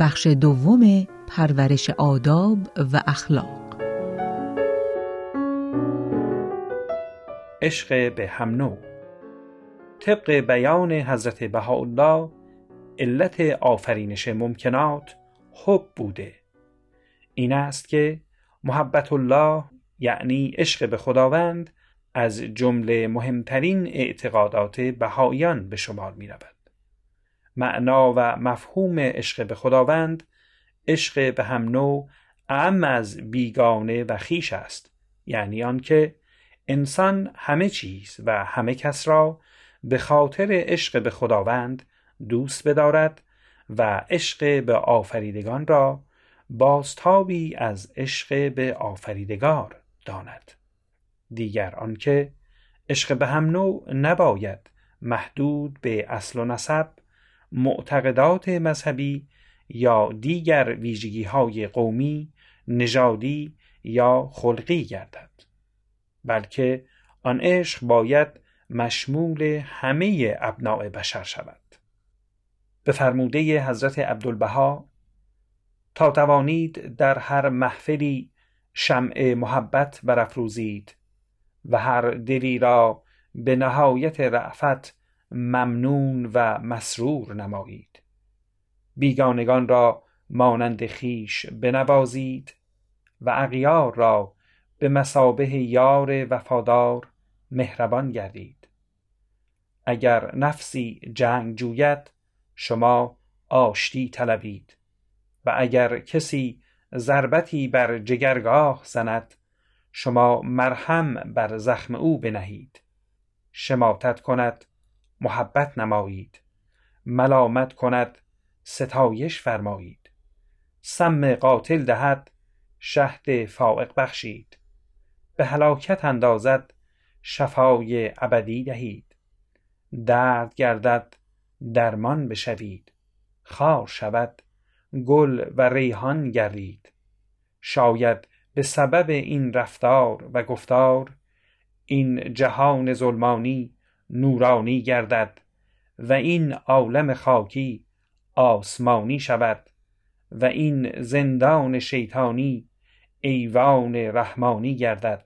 بخش دوم پرورش آداب و اخلاق. عشق به هم نوع طبق بیان حضرت بهاءالله علت آفرینش ممکنات حب بوده. این است که محبت الله یعنی عشق به خداوند از جمله مهمترین اعتقادات بهاییان به شمار می رود. معنا و مفهوم عشق به خداوند عشق به هم نوع اعم از بیگانه و خیش است. یعنی آنکه انسان همه چیز و همه کس را به خاطر عشق به خداوند دوست بدارد و عشق به آفریدگان را بازتابی از عشق به آفریدگار داند. دیگر آنکه عشق به هم نوع نباید محدود به اصل و نسب معتقدات مذهبی یا دیگر ویژگی های قومی نژادی یا خلقی گردد. بلکه آن عشق باید مشمول همه ابناع بشر شود. به فرموده حضرت عبدالبها تا توانید در هر محفلی شمع محبت برافروزید و هر دلی را به نهایت رعفت ممنون و مسرور نمایید. بیگانگان را مانند خیش بنوازید و اغیار را به مسابه یار وفادار مهربان گردید. اگر نفسی جنگ جوید شما آشتی طلبید و اگر کسی ضربتی بر جگرگاه زند شما مرهم بر زخم او بنهید. شماتت کند محبت نمایید. ملامت کند ستایش فرمایید. سم قاتل دهد شهد فائق بخشید. به هلاکت اندازد شفای ابدی دهید. درد گردد درمان بشوید. خار شود گل و ریحان گردید. شاید به سبب این رفتار و گفتار این جهان ظلمانی نورانی گردد و این عالم خاکی آسمانی شود و این زندان شیطانی ایوان رحمانی گردد.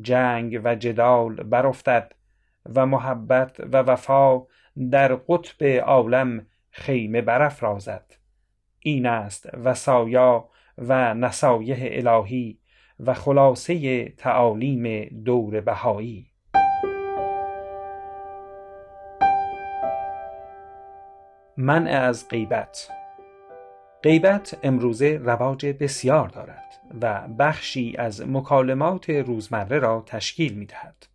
جنگ و جدال برافتد و محبت و وفا در قطب عالم خیمه برافرازد. این است وصایا و نصایح الهی و خلاصه تعالیم دور بهایی. منع از غیبت غیبت امروزه رواج بسیار دارد و بخشی از مکالمات روزمره را تشکیل می دهد.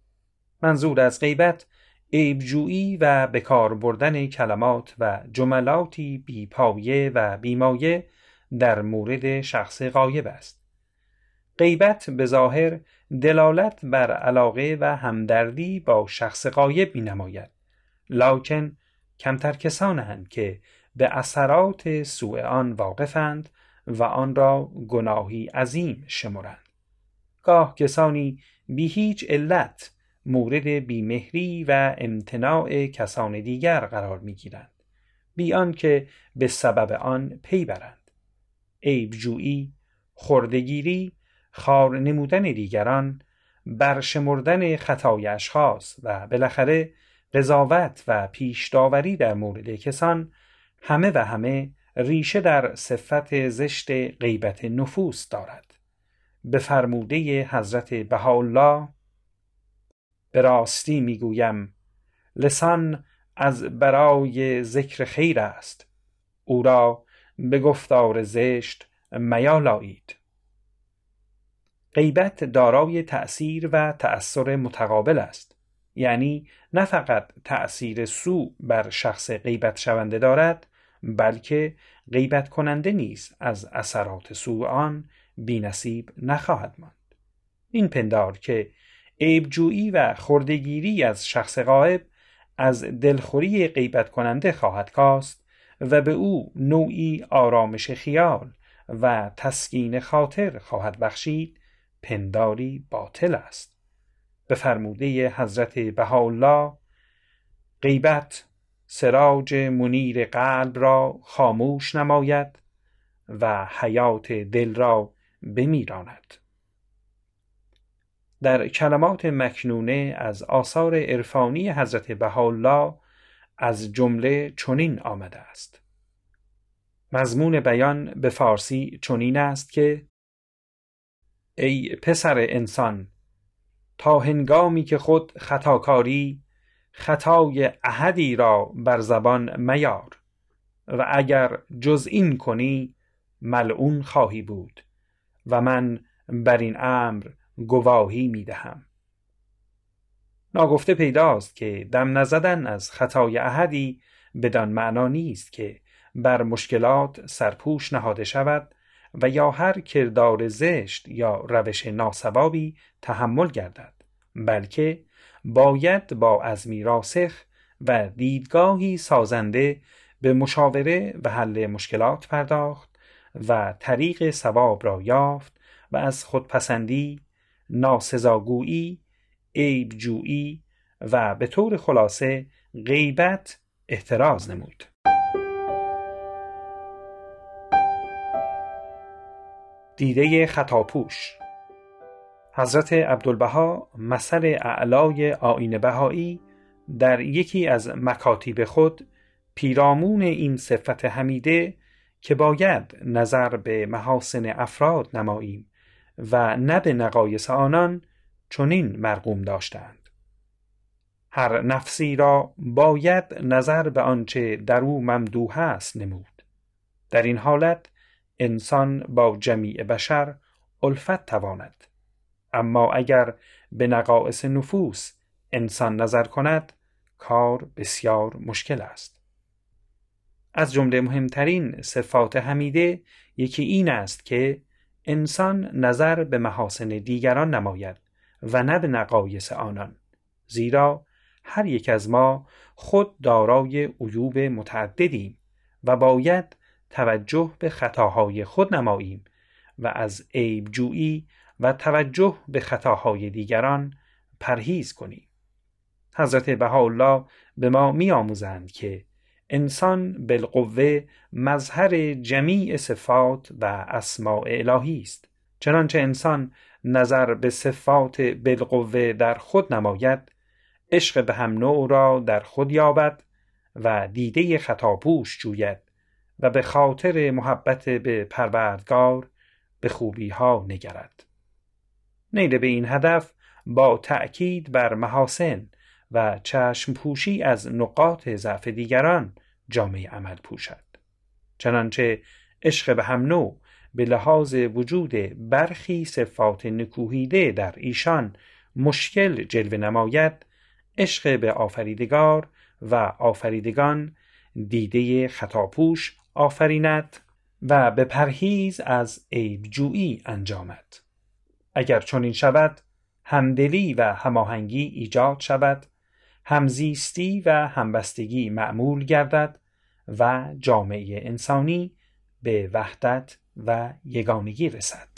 منظور از غیبت عیبجویی و بکار بردن کلمات و جملاتی بیپایه و بیمایه در مورد شخص غایب است. غیبت به ظاهر دلالت بر علاقه و همدردی با شخص غایب می نماید. لکن کمتر کسانند که به اثرات سوء آن واقفند و آن را گناهی عظیم شمرند. گاه کسانی بی هیچ علت مورد بیمهری و امتناع کسان دیگر قرار می گیرند بی آنکه به سبب آن پی برند عیبجویی خردگیری خار نمودن دیگران برشمردن خطای اشخاص و بالاخره قضاوت و پیش داوری در مورد کسان همه و همه ریشه در صفت زشت غیبت نفوس دارد. به فرموده حضرت بهاءالله به راستی می‌گویم لسان از برای ذکر خیر است. او را به گفتار زشت میالایید غیبت دارای تأثیر و تأثیر متقابل است. یعنی نه فقط تأثیر سو بر شخص غیبت شونده دارد بلکه غیبت کننده نیز از اثرات سو آن بینصیب نخواهد ماند. این پندار که عیبجویی و خردگیری از شخص غائب از دلخوری غیبت کننده خواهد کاست و به او نوعی آرامش خیال و تسکین خاطر خواهد بخشید پنداری باطل است. به فرموده حضرت بهاءالله غیبت سراج منیر قلب را خاموش نماید و حیات دل را بمیراند. در کلمات مکنونه از آثار عرفانی حضرت بهاءالله از جمله چنین آمده است. مضمون بیان به فارسی چنین است که ای پسر انسان تا هنگامی که خود خطاکاری خطای احدی را بر زبان میار. و اگر جز این کنی ملعون خواهی بود. و من بر این امر گواهی می دهم. ناگفته پیداست که دم نزدن از خطای احدی بدان معنا نیست که بر مشکلات سرپوش نهاده شود و یا هر کردار زشت یا روش ناسوابی تحمل گردد بلکه باید با عزمی راسخ و دیدگاهی سازنده به مشاوره و حل مشکلات پرداخت و طریق سواب را یافت و از خودپسندی، ناسزاگویی، عیبجویی و به طور خلاصه غیبت احتراز نمود. دیده خطاپوش. حضرت عبدالبها مثل اعلای آین بهایی در یکی از مکاتیب خود پیرامون این صفت حمیده که باید نظر به محاسن افراد نماییم و نه به نقایص آنان چنین مرقوم داشتند. هر نفسی را باید نظر به آنچه در او ممدوح است نمود. در این حالت انسان با جمیع بشر الفت تواند. اما اگر به نقائص نفوس انسان نظر کند کار بسیار مشکل است. از جمله مهمترین صفات حمیده یکی این است که انسان نظر به محاسن دیگران نماید و نه به نقایص آنان. زیرا هر یک از ما خود دارای عیوب متعددیم و باید توجه به خطاهای خود نماییم و از عیب جویی و توجه به خطاهای دیگران پرهیز کنیم. حضرت بهاءالله به ما می آموزند که انسان بالقوه مظهر جمیع صفات و اسماع الهی است. چنانچه انسان نظر به صفات بالقوه در خود نماید عشق به هم نوع را در خود یابد و دیده خطاپوش جوید. و به خاطر محبت به پروردگار به خوبی ها نگرد. نیل به این هدف با تأکید بر محاسن و چشم پوشی از نقاط ضعف دیگران جامعه عمل پوشد. چنانچه عشق به هم نوع به لحاظ وجود برخی صفات نکوهیده در ایشان مشکل جلوه نماید عشق به آفریدگار و آفریدگان دیده خطاپوش آفریند و به پرهیز از عیبجویی انجامد. اگر چنین شود همدلی و هماهنگی ایجاد شود همزیستی و همبستگی معمول گردد و جامعه انسانی به وحدت و یگانگی رسد.